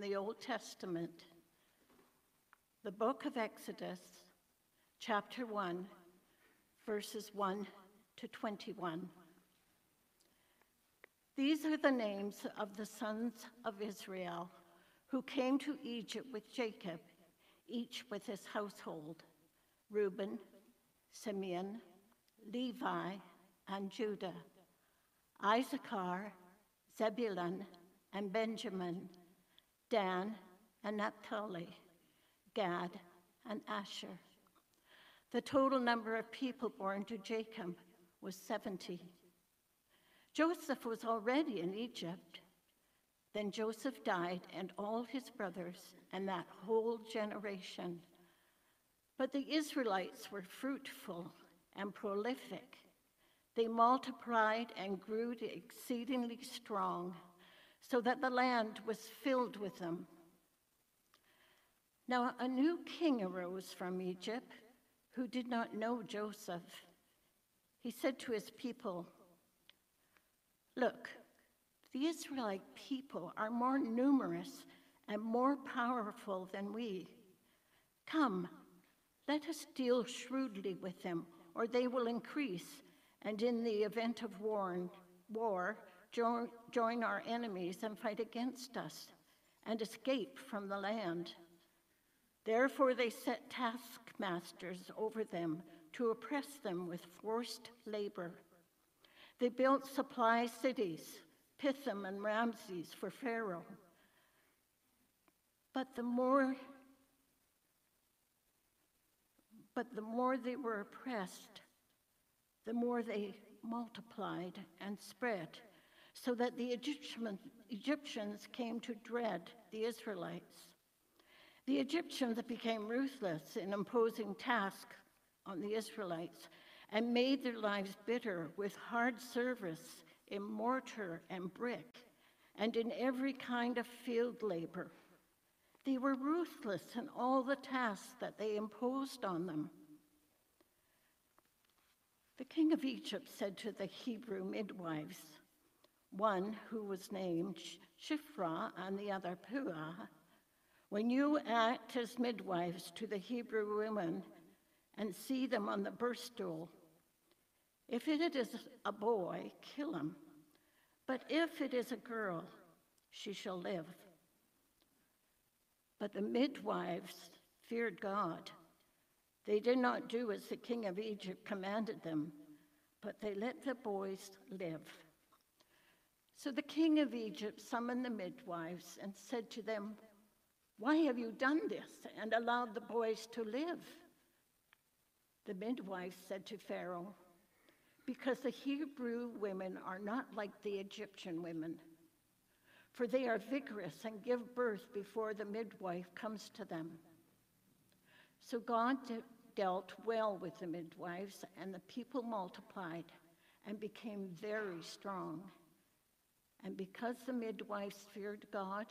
the Old Testament, the book of Exodus, chapter 1, verses 1 to 21. These are the names of the sons of Israel who came to Egypt with Jacob, each with his household Reuben, Simeon, Levi, and Judah, Issachar, Zebulun, and Benjamin, Dan and Naphtali, Gad and Asher. The total number of people born to Jacob was 70. Joseph was already in Egypt. Then Joseph died, and all his brothers, and that whole generation. But the Israelites were fruitful and prolific. They multiplied and grew exceedingly strong, so that the land was filled with them. Now a new king arose from Egypt who did not know Joseph. He said to his people, Look, the Israelite people are more numerous and more powerful than we. Come, let us deal shrewdly with them, or they will increase, and in the event of war, war join, our enemies and fight against us, and escape from the land. Therefore, they set taskmasters over them to oppress them with forced labor. They built supply cities, Pithom and Ramses, for Pharaoh. But the more but the more they were oppressed, the more they multiplied and spread, so that the Egyptian, Egyptians came to dread the Israelites. The Egyptians became ruthless in imposing tasks on the Israelites and made their lives bitter with hard service in mortar and brick and in every kind of field labor. They were ruthless in all the tasks that they imposed on them. The king of Egypt said to the Hebrew midwives, one who was named Shiphrah and the other Puah, when you act as midwives to the Hebrew women and see them on the birth stool, if it is a boy, kill him. But if it is a girl, she shall live. But the midwives feared God. They did not do as the king of Egypt commanded them, but they let the boys live. So the king of Egypt summoned the midwives and said to them, Why have you done this and allowed the boys to live? The midwives said to Pharaoh, because the Hebrew women are not like the Egyptian women, for they are vigorous and give birth before the midwife comes to them. So God de- dealt well with the midwives, and the people multiplied and became very strong. And because the midwives feared God,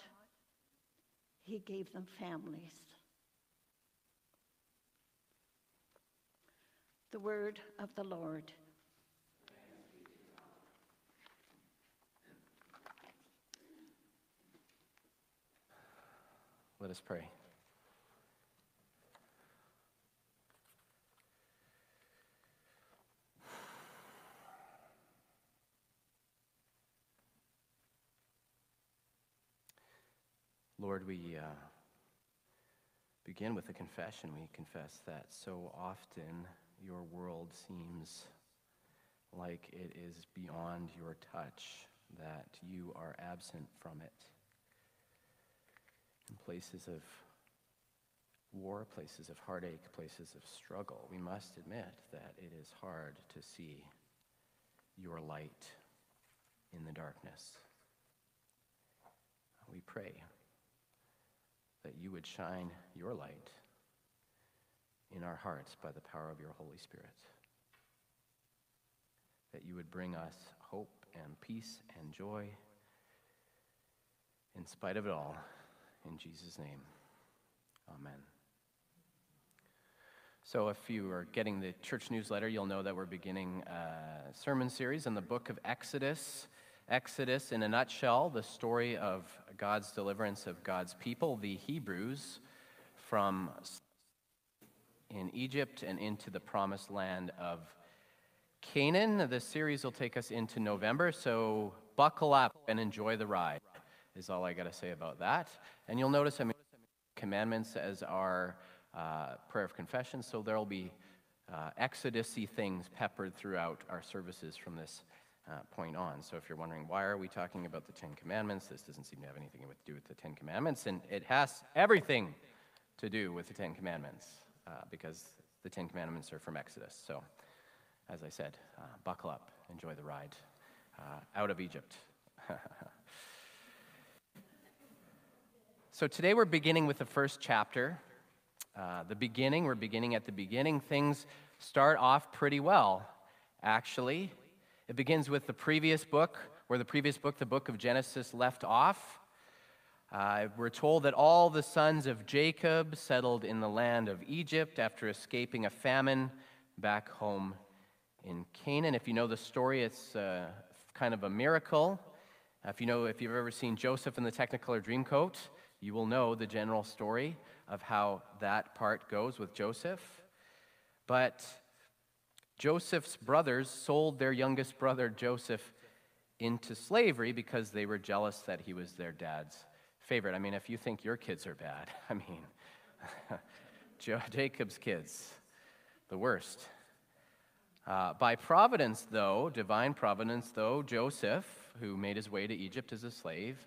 he gave them families. The word of the Lord. Let us pray. Lord, we uh, begin with a confession. We confess that so often your world seems like it is beyond your touch, that you are absent from it in places of war, places of heartache, places of struggle, we must admit that it is hard to see your light in the darkness. We pray that you would shine your light in our hearts by the power of your Holy Spirit. That you would bring us hope and peace and joy in spite of it all. In Jesus' name, amen. So, if you are getting the church newsletter, you'll know that we're beginning a sermon series in the book of Exodus. Exodus, in a nutshell, the story of God's deliverance of God's people, the Hebrews, from in Egypt and into the promised land of Canaan. The series will take us into November, so buckle up and enjoy the ride, is all I got to say about that. And you'll notice I'm commandments as our uh, prayer of confession, so there'll be uh, things peppered throughout our services from this uh, point on. So if you're wondering why are we talking about the Ten Commandments, this doesn't seem to have anything to do with the Ten Commandments, and it has everything to do with the Ten Commandments uh, because the Ten Commandments are from Exodus. So, as I said, uh, buckle up, enjoy the ride uh, out of Egypt. so today we're beginning with the first chapter. Uh, the beginning, we're beginning at the beginning. Things start off pretty well, actually. It begins with the previous book, where the previous book, the book of Genesis, left off. Uh, we're told that all the sons of Jacob settled in the land of Egypt after escaping a famine back home in Canaan. If you know the story, it's uh, kind of a miracle. If you know, if you've ever seen Joseph in the Technicolor Dreamcoat, you will know the general story of how that part goes with Joseph. But Joseph's brothers sold their youngest brother, Joseph, into slavery because they were jealous that he was their dad's favorite. I mean, if you think your kids are bad, I mean, Jacob's kids, the worst. Uh, by providence, though, divine providence, though, Joseph, who made his way to Egypt as a slave,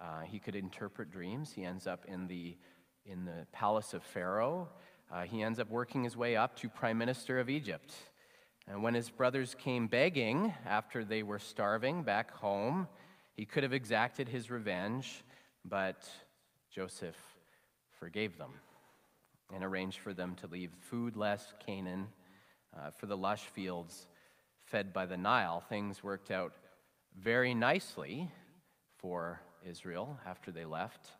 uh, he could interpret dreams. He ends up in the, in the palace of Pharaoh. Uh, he ends up working his way up to prime minister of Egypt. And when his brothers came begging after they were starving back home, he could have exacted his revenge, but Joseph forgave them and arranged for them to leave foodless Canaan uh, for the lush fields fed by the Nile. Things worked out very nicely for Israel after they left.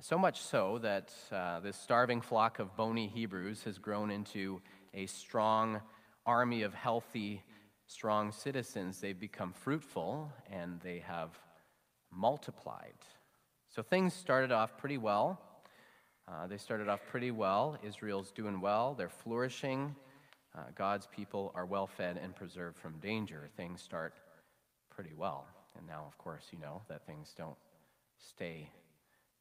So much so that uh, this starving flock of bony Hebrews has grown into a strong army of healthy, strong citizens, they've become fruitful and they have multiplied. So things started off pretty well. Uh, they started off pretty well. Israel's doing well, they're flourishing. Uh, God's people are well fed and preserved from danger. Things start pretty well. And now, of course, you know that things don't stay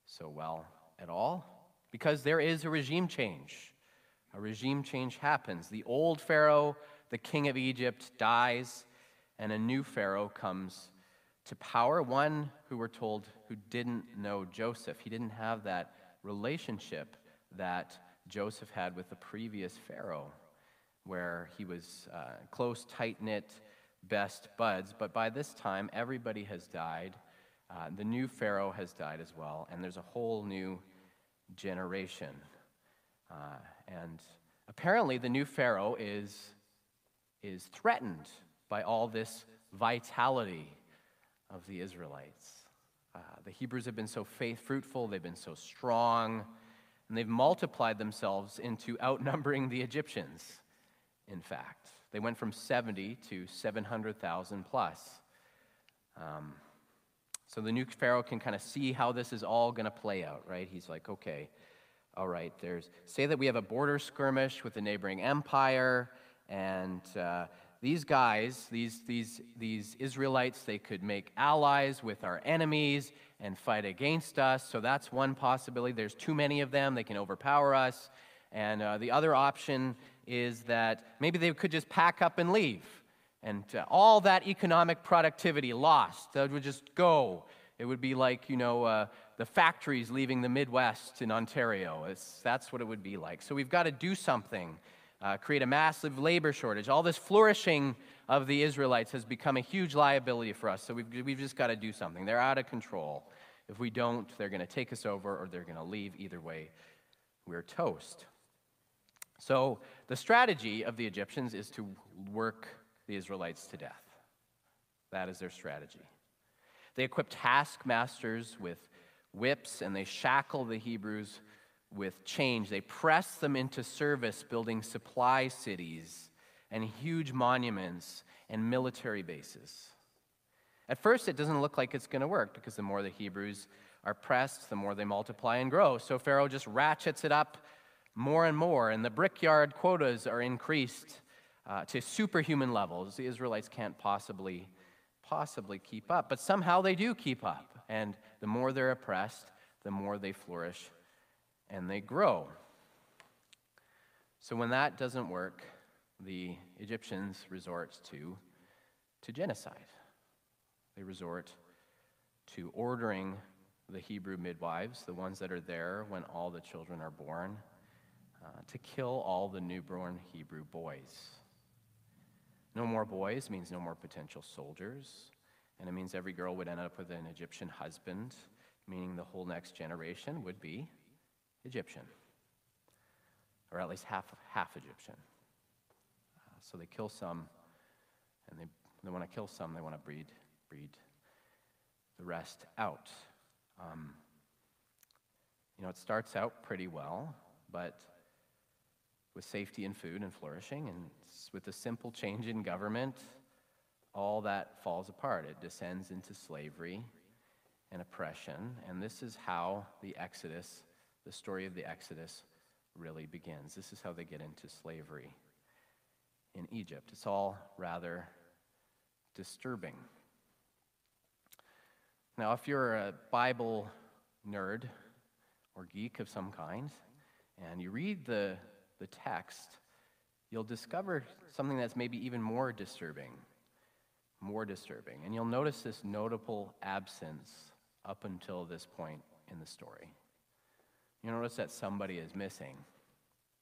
so well at all because there is a regime change a regime change happens. The old Pharaoh, the king of Egypt, dies, and a new Pharaoh comes to power. One who we're told who didn't know Joseph. He didn't have that relationship that Joseph had with the previous Pharaoh, where he was uh, close, tight knit, best buds. But by this time, everybody has died. Uh, the new Pharaoh has died as well, and there's a whole new generation. Uh, and apparently, the new Pharaoh is, is threatened by all this vitality of the Israelites. Uh, the Hebrews have been so faith fruitful, they've been so strong, and they've multiplied themselves into outnumbering the Egyptians, in fact. They went from 70 to 700,000 plus. Um, so the new Pharaoh can kind of see how this is all going to play out, right? He's like, okay, all right, there's, say that we have a border skirmish with a neighboring empire, and uh, these guys, these, these, these Israelites, they could make allies with our enemies and fight against us. So that's one possibility. There's too many of them, they can overpower us. And uh, the other option is that maybe they could just pack up and leave. And uh, all that economic productivity lost. That would just go. It would be like, you know, uh, the factories leaving the Midwest in Ontario. It's, that's what it would be like. So we've got to do something, uh, create a massive labor shortage. All this flourishing of the Israelites has become a huge liability for us. So we've, we've just got to do something. They're out of control. If we don't, they're going to take us over or they're going to leave. Either way, we're toast. So the strategy of the Egyptians is to work the Israelites to death. That is their strategy. They equip taskmasters with whips and they shackle the Hebrews with chains. They press them into service, building supply cities and huge monuments and military bases. At first, it doesn't look like it's going to work because the more the Hebrews are pressed, the more they multiply and grow. So Pharaoh just ratchets it up more and more, and the brickyard quotas are increased uh, to superhuman levels. The Israelites can't possibly, possibly keep up, but somehow they do keep up. And the more they're oppressed, the more they flourish and they grow. So when that doesn't work, the Egyptians resort to, to genocide. They resort to ordering the Hebrew midwives, the ones that are there when all the children are born, uh, to kill all the newborn Hebrew boys. No more boys means no more potential soldiers, and it means every girl would end up with an Egyptian husband, meaning the whole next generation would be Egyptian, or at least half, half Egyptian. Uh, so they kill some, and they, they want to kill some, they want to breed, breed the rest out. Um, you know, it starts out pretty well, but with safety and food and flourishing, and with a simple change in government, all that falls apart. It descends into slavery and oppression, and this is how the Exodus, the story of the Exodus, really begins. This is how they get into slavery in Egypt. It's all rather disturbing. Now, if you're a Bible nerd or geek of some kind, and you read the, the text, you'll discover something that's maybe even more disturbing. More disturbing. And you'll notice this notable absence up until this point in the story. You'll notice that somebody is missing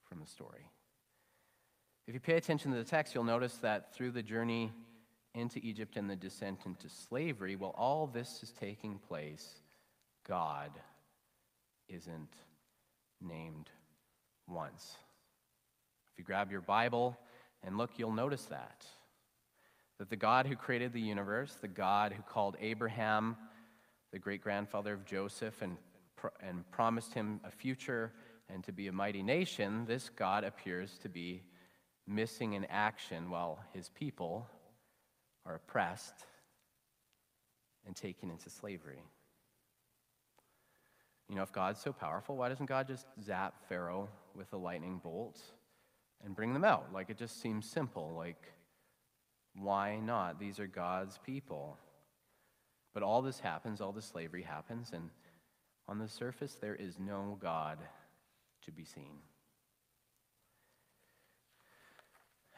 from the story. If you pay attention to the text, you'll notice that through the journey into Egypt and the descent into slavery, while all this is taking place, God isn't named once. If you grab your Bible and look, you'll notice that. That the God who created the universe, the God who called Abraham the great grandfather of Joseph and, and promised him a future and to be a mighty nation, this God appears to be missing in action while his people are oppressed and taken into slavery. You know, if God's so powerful, why doesn't God just zap Pharaoh with a lightning bolt and bring them out? Like, it just seems simple. Like, why not? These are God's people. But all this happens, all the slavery happens, and on the surface, there is no God to be seen.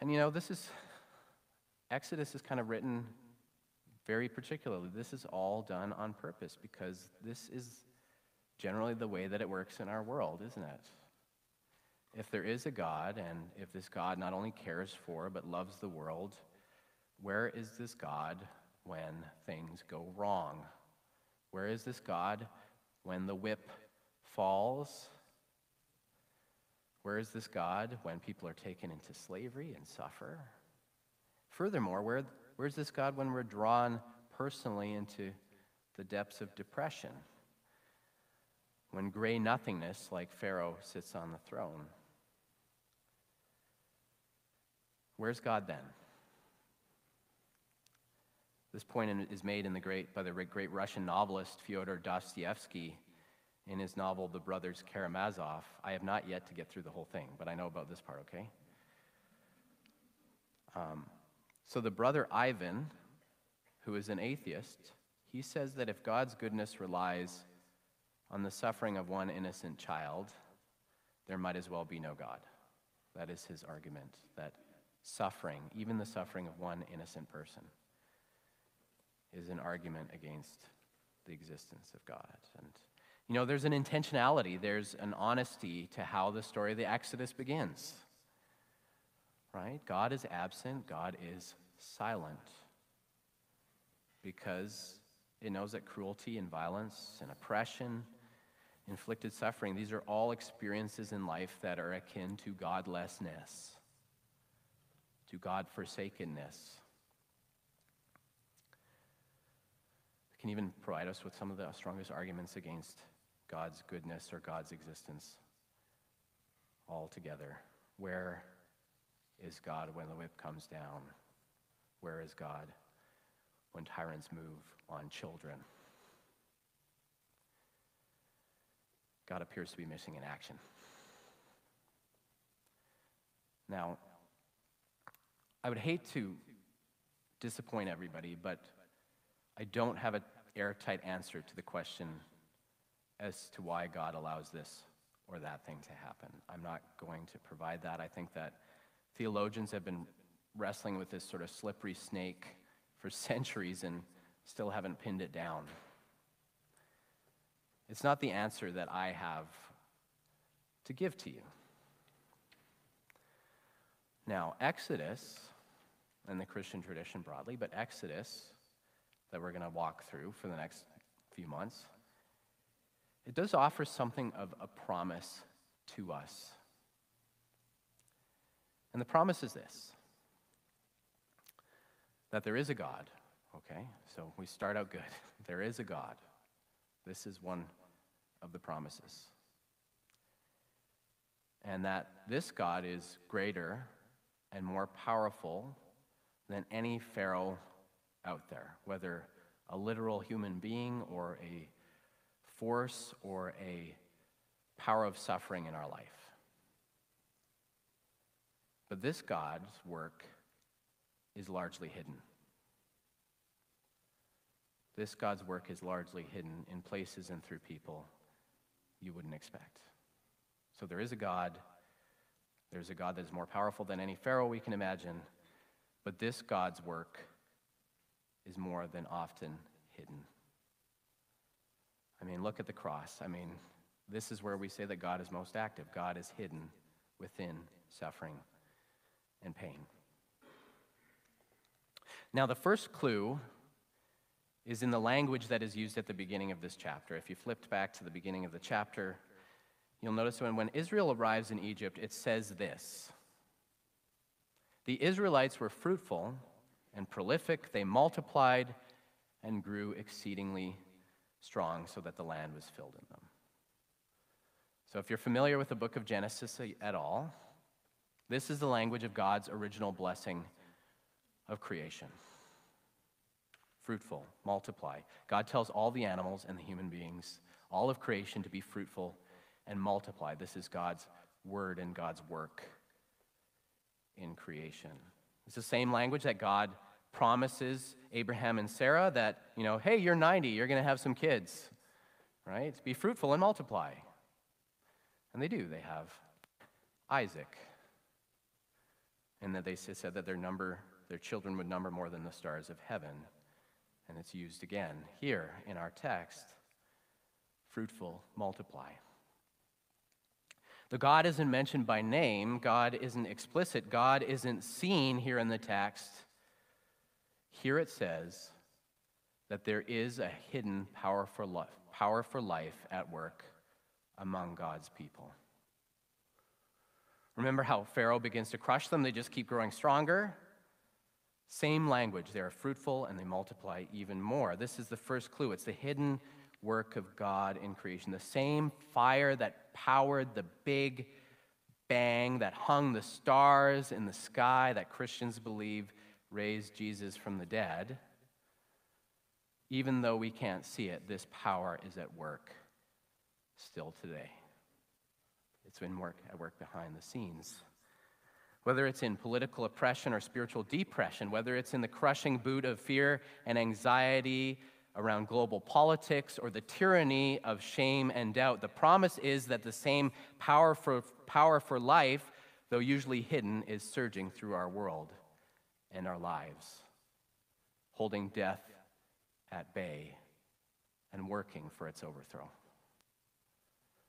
And you know, this is, Exodus is kind of written very particularly. This is all done on purpose because this is generally the way that it works in our world, isn't it? If there is a God, and if this God not only cares for but loves the world, where is this God when things go wrong? Where is this God when the whip falls? Where is this God when people are taken into slavery and suffer? Furthermore, where, where's this God when we're drawn personally into the depths of depression? When gray nothingness, like Pharaoh, sits on the throne? Where's God then? This point is made in the great, by the great Russian novelist Fyodor Dostoevsky in his novel The Brothers Karamazov. I have not yet to get through the whole thing, but I know about this part, okay? Um, so the brother Ivan, who is an atheist, he says that if God's goodness relies on the suffering of one innocent child, there might as well be no God. That is his argument, that suffering, even the suffering of one innocent person, is an argument against the existence of God. And, you know, there's an intentionality, there's an honesty to how the story of the Exodus begins. Right? God is absent, God is silent. Because it knows that cruelty and violence and oppression, inflicted suffering, these are all experiences in life that are akin to godlessness, to God forsakenness. Can even provide us with some of the strongest arguments against God's goodness or God's existence altogether. Where is God when the whip comes down? Where is God when tyrants move on children. God appears to be missing in action. Now, I would hate to disappoint everybody, but I don't have an airtight answer to the question as to why God allows this or that thing to happen. I'm not going to provide that. I think that theologians have been wrestling with this sort of slippery snake for centuries and still haven't pinned it down. It's not the answer that I have to give to you. Now, Exodus, and the Christian tradition broadly, but Exodus, that we're going to walk through for the next few months, it does offer something of a promise to us. And the promise is this that there is a God, okay? So we start out good. There is a God. This is one of the promises. And that this God is greater and more powerful than any Pharaoh out there, whether a literal human being or a force or a power of suffering in our life. But this God's work is largely hidden. This God's work is largely hidden in places and through people you wouldn't expect. So there is a God. There's a God that is more powerful than any Pharaoh we can imagine. But this God's work is more than often hidden. I mean, look at the cross. I mean, this is where we say that God is most active. God is hidden within suffering and pain. Now, the first clue is in the language that is used at the beginning of this chapter. If you flipped back to the beginning of the chapter, you'll notice when, when Israel arrives in Egypt, it says this The Israelites were fruitful and prolific, they multiplied and grew exceedingly strong so that the land was filled in them. So, if you're familiar with the book of Genesis at all, this is the language of God's original blessing of creation fruitful, multiply. God tells all the animals and the human beings, all of creation, to be fruitful and multiply. This is God's word and God's work in creation. It's the same language that God promises Abraham and Sarah that, you know, hey, you're 90, you're going to have some kids, right? Be fruitful and multiply. And they do. They have Isaac. And that they said that their number, their children would number more than the stars of heaven. And it's used again here in our text fruitful, multiply. The God isn't mentioned by name, God isn't explicit, God isn't seen here in the text. Here it says that there is a hidden power for, life, power for life at work among God's people. Remember how Pharaoh begins to crush them? They just keep growing stronger. Same language. They are fruitful and they multiply even more. This is the first clue. It's the hidden work of God in creation. The same fire that powered the big bang that hung the stars in the sky that Christians believe raised Jesus from the dead, even though we can't see it, this power is at work still today. It's in work, at work behind the scenes. Whether it's in political oppression or spiritual depression, whether it's in the crushing boot of fear and anxiety around global politics or the tyranny of shame and doubt, the promise is that the same power for, power for life, though usually hidden, is surging through our world and our lives, holding death at bay and working for its overthrow.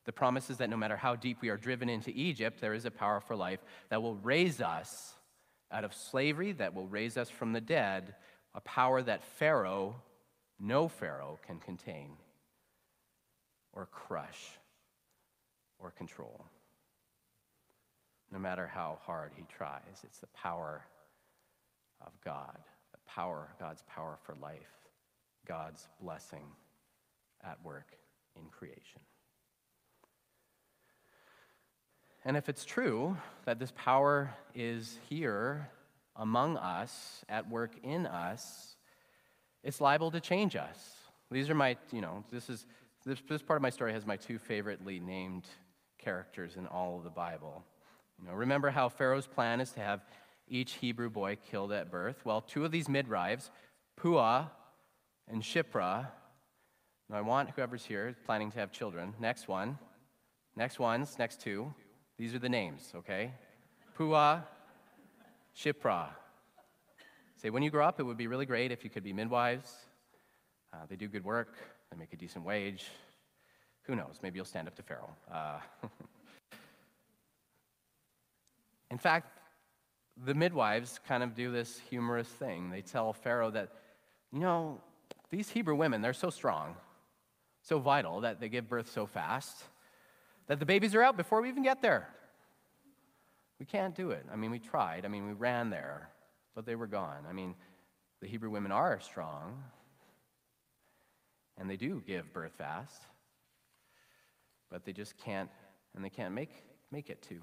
The promise is that no matter how deep we are driven into Egypt, there is a power for life that will raise us out of slavery, that will raise us from the dead, a power that Pharaoh, no Pharaoh, can contain or crush or control. No matter how hard he tries, it's the power of God, the power, God's power for life, God's blessing at work in creation. And if it's true that this power is here among us, at work in us, it's liable to change us. These are my, you know, this is this, this part of my story has my two favoritely named characters in all of the Bible. You know, remember how Pharaoh's plan is to have each Hebrew boy killed at birth? Well, two of these midwives, Puah and Shiphrah. now I want whoever's here planning to have children. Next one. Next ones, next two. These are the names, okay? Puah, Shiphrah. Say, when you grow up, it would be really great if you could be midwives. Uh, they do good work, they make a decent wage. Who knows? Maybe you'll stand up to Pharaoh. Uh, in fact, the midwives kind of do this humorous thing. They tell Pharaoh that, you know, these Hebrew women, they're so strong, so vital, that they give birth so fast, that the babies are out before we even get there. We can't do it. I mean, we tried. I mean, we ran there, but they were gone. I mean, the Hebrew women are strong, and they do give birth fast, but they just can't, and they can't make, make it to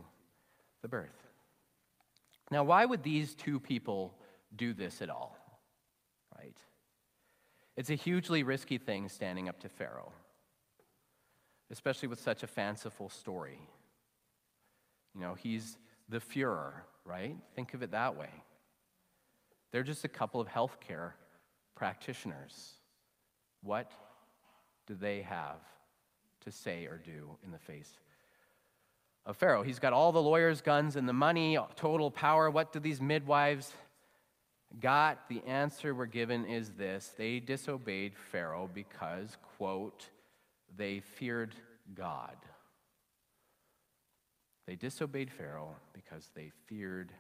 the birth. Now, why would these two people do this at all? Right? It's a hugely risky thing standing up to Pharaoh, especially with such a fanciful story. You know, he's the Fuhrer, right? Think of it that way. They're just a couple of healthcare practitioners. What do they have to say or do in the face of Pharaoh. He's got all the lawyers' guns and the money, total power. What do these midwives got? The answer we're given is this they disobeyed Pharaoh because, quote, they feared God. They disobeyed Pharaoh because they feared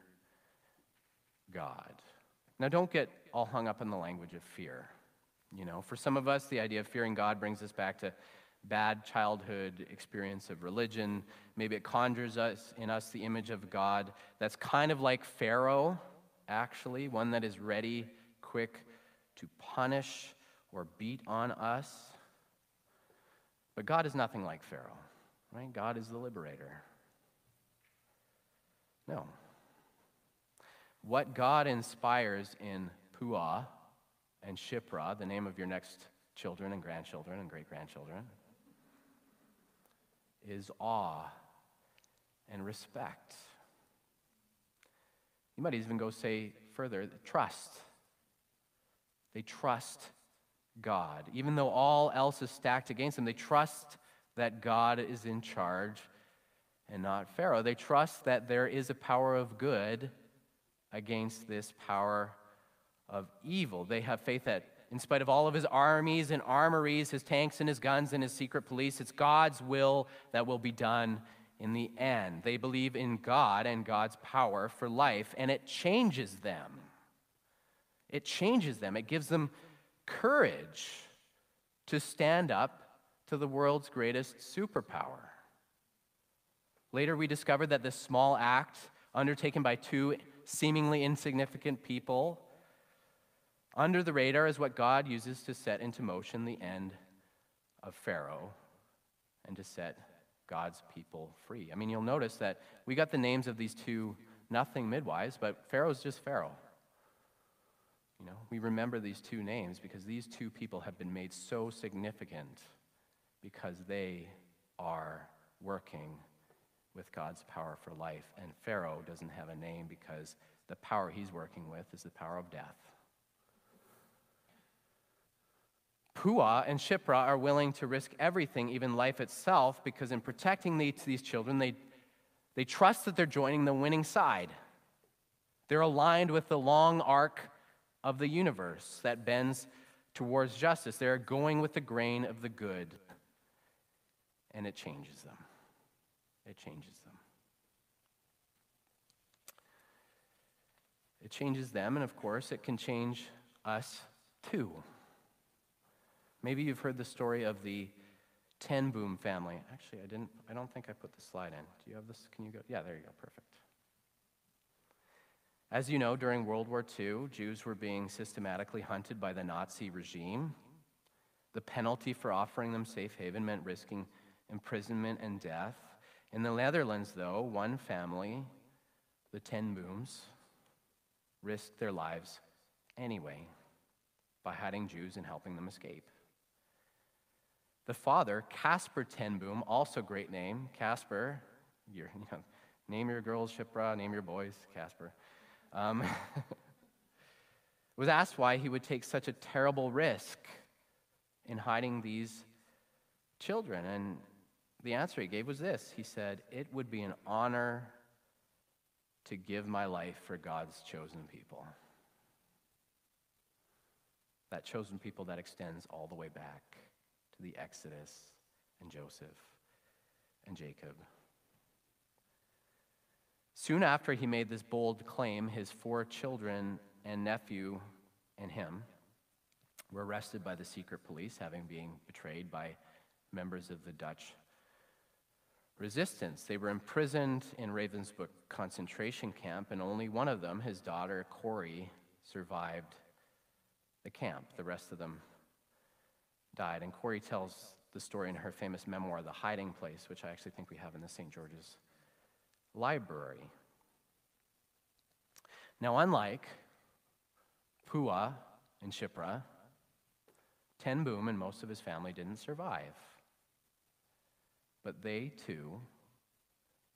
God. Now, don't get all hung up in the language of fear. You know, for some of us, the idea of fearing God brings us back to bad childhood experience of religion. Maybe it conjures us in us the image of God that's kind of like Pharaoh, actually, one that is ready, quick to punish or beat on us. But God is nothing like Pharaoh, right? God is the liberator. No. What God inspires in Puah and Shiphrah, the name of your next children and grandchildren and great grandchildren, is awe and respect. You might even go say further trust. They trust God. Even though all else is stacked against them, they trust that God is in charge and not Pharaoh. They trust that there is a power of good against this power of evil. They have faith that in spite of all of his armies and armories, his tanks and his guns and his secret police. It's God's will that will be done in the end. They believe in God and God's power for life, and it changes them. It changes them. It gives them courage to stand up to the world's greatest superpower. Later, we discovered that this small act, undertaken by two seemingly insignificant people, under the radar is what God uses to set into motion the end of Pharaoh and to set God's people free. I mean, you'll notice that we got the names of these two nothing midwives, but Pharaoh's just Pharaoh. You know, we remember these two names because these two people have been made so significant because they are working with God's power for life. And Pharaoh doesn't have a name because the power he's working with is the power of death. Puah and Shiphrah are willing to risk everything, even life itself, because in protecting these children, they, they trust that they're joining the winning side. They're aligned with the long arc of the universe that bends towards justice. They're going with the grain of the good, and it changes them. It changes them. It changes them, and of course, it can change us too. Maybe you've heard the story of the Ten Boom family. Actually, I didn't. I don't think I put the slide in. Do you have this? Can you go? Yeah, there you go. Perfect. As you know, during World War II, Jews were being systematically hunted by the Nazi regime. The penalty for offering them safe haven meant risking imprisonment and death. In the Netherlands, though, one family, the Ten Booms, risked their lives anyway. by hiding Jews and helping them escape. The father, Casper ten Boom, also great name. Casper, you know, name your girls Shiphrah, name your boys Casper, Um, was asked why he would take such a terrible risk in hiding these children. And the answer he gave was this He said, It would be an honor to give my life for God's chosen people. That chosen people that extends all the way back to the Exodus and Joseph and Jacob. Soon after he made this bold claim, his four children and nephew and him were arrested by the secret police, having been betrayed by members of the Dutch resistance. They were imprisoned in Ravensbrück concentration camp, and only one of them, his daughter Corrie, survived the camp. The rest of them died. And Corrie tells the story in her famous memoir, The Hiding Place, which I actually think we have in the St. George's Library. Now, unlike Puah and Shiphrah, Ten Boom and most of his family didn't survive. But they too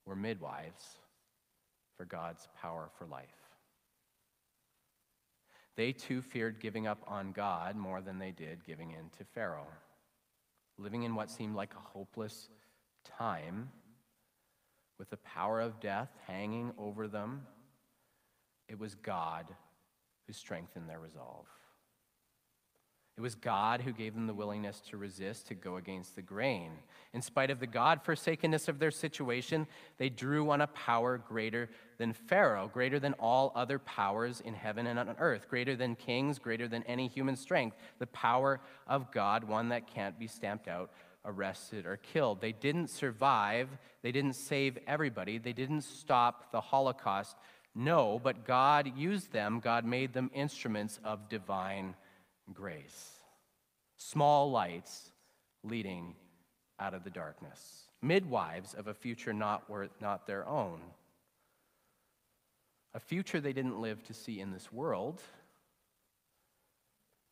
were midwives for God's power for life. They too feared giving up on God more than they did giving in to Pharaoh. Living in what seemed like a hopeless time, with the power of death hanging over them, it was God who strengthened their resolve. It was God who gave them the willingness to resist, to go against the grain. In spite of the God forsakenness of their situation, they drew on a power greater than Pharaoh, greater than all other powers in heaven and on earth, greater than kings, greater than any human strength. The power of God, one that can't be stamped out, arrested, or killed. They didn't survive, they didn't save everybody, they didn't stop the Holocaust. No, but God used them, God made them instruments of divine grace. Small lights leading out of the darkness. Midwives of a future not, worth, not their own. A future they didn't live to see in this world,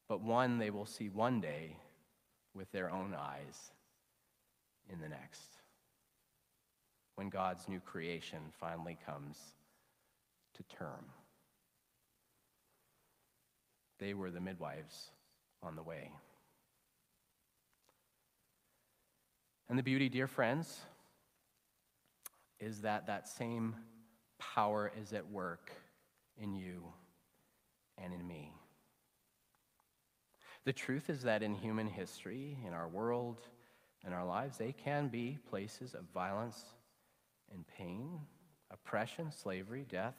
but one they will see one day with their own eyes in the next. When God's new creation finally comes to term. They were the midwives on the way. And the beauty, dear friends, is that that same power is at work in you and in me. The truth is that in human history, in our world, in our lives, they can be places of violence and pain, oppression, slavery, death,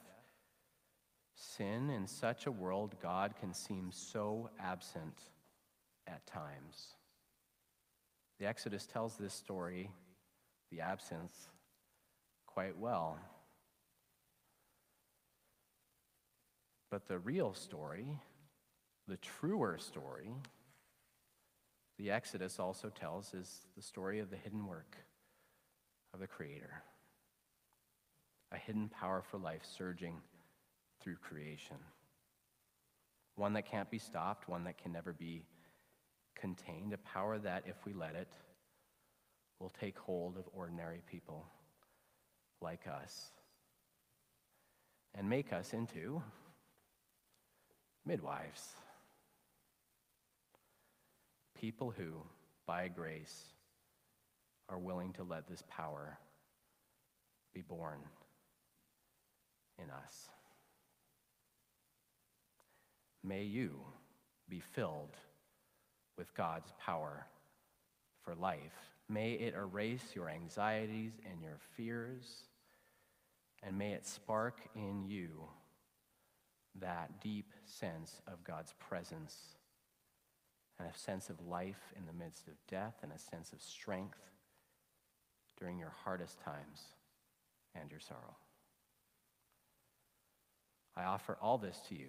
sin. In such a world, God can seem so absent at times. The Exodus tells this story, the absence, quite well. But the real story, the truer story, the Exodus also tells is the story of the hidden work of the Creator. A hidden power for life surging through creation. One that can't be stopped, one that can never be contained, a power that, if we let it, will take hold of ordinary people like us and make us into midwives. People who, by grace, are willing to let this power be born in us. May you be filled with God's power for life. May it erase your anxieties and your fears, and may it spark in you that deep sense of God's presence and a sense of life in the midst of death and a sense of strength during your hardest times and your sorrow. I offer all this to you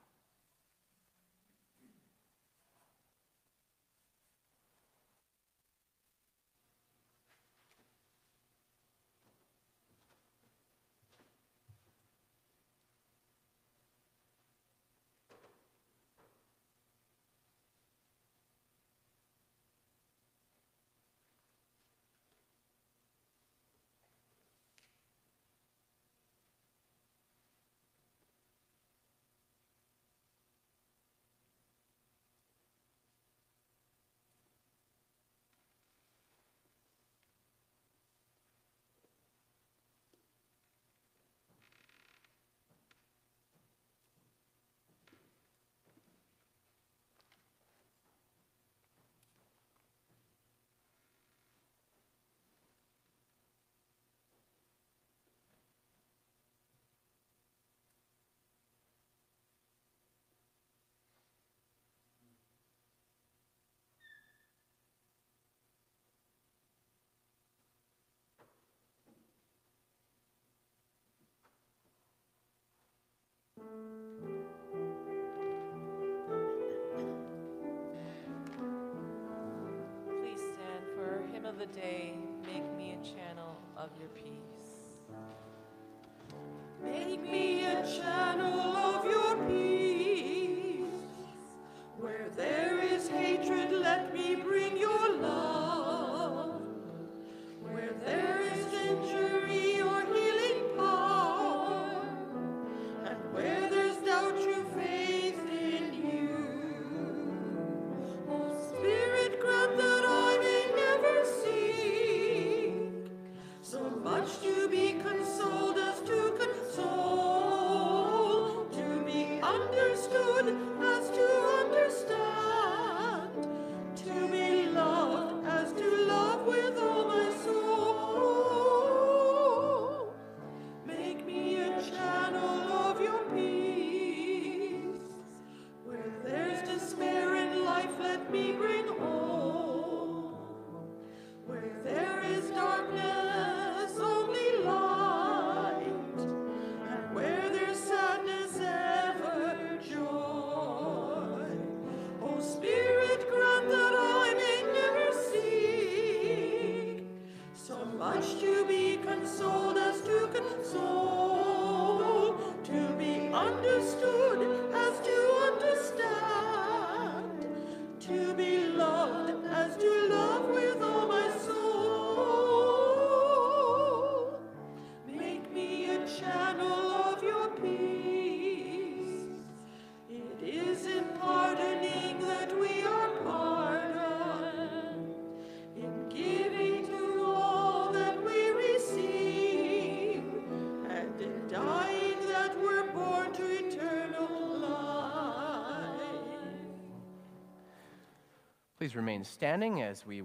the day, make me a channel of your peace. Make me a channel please remain standing as we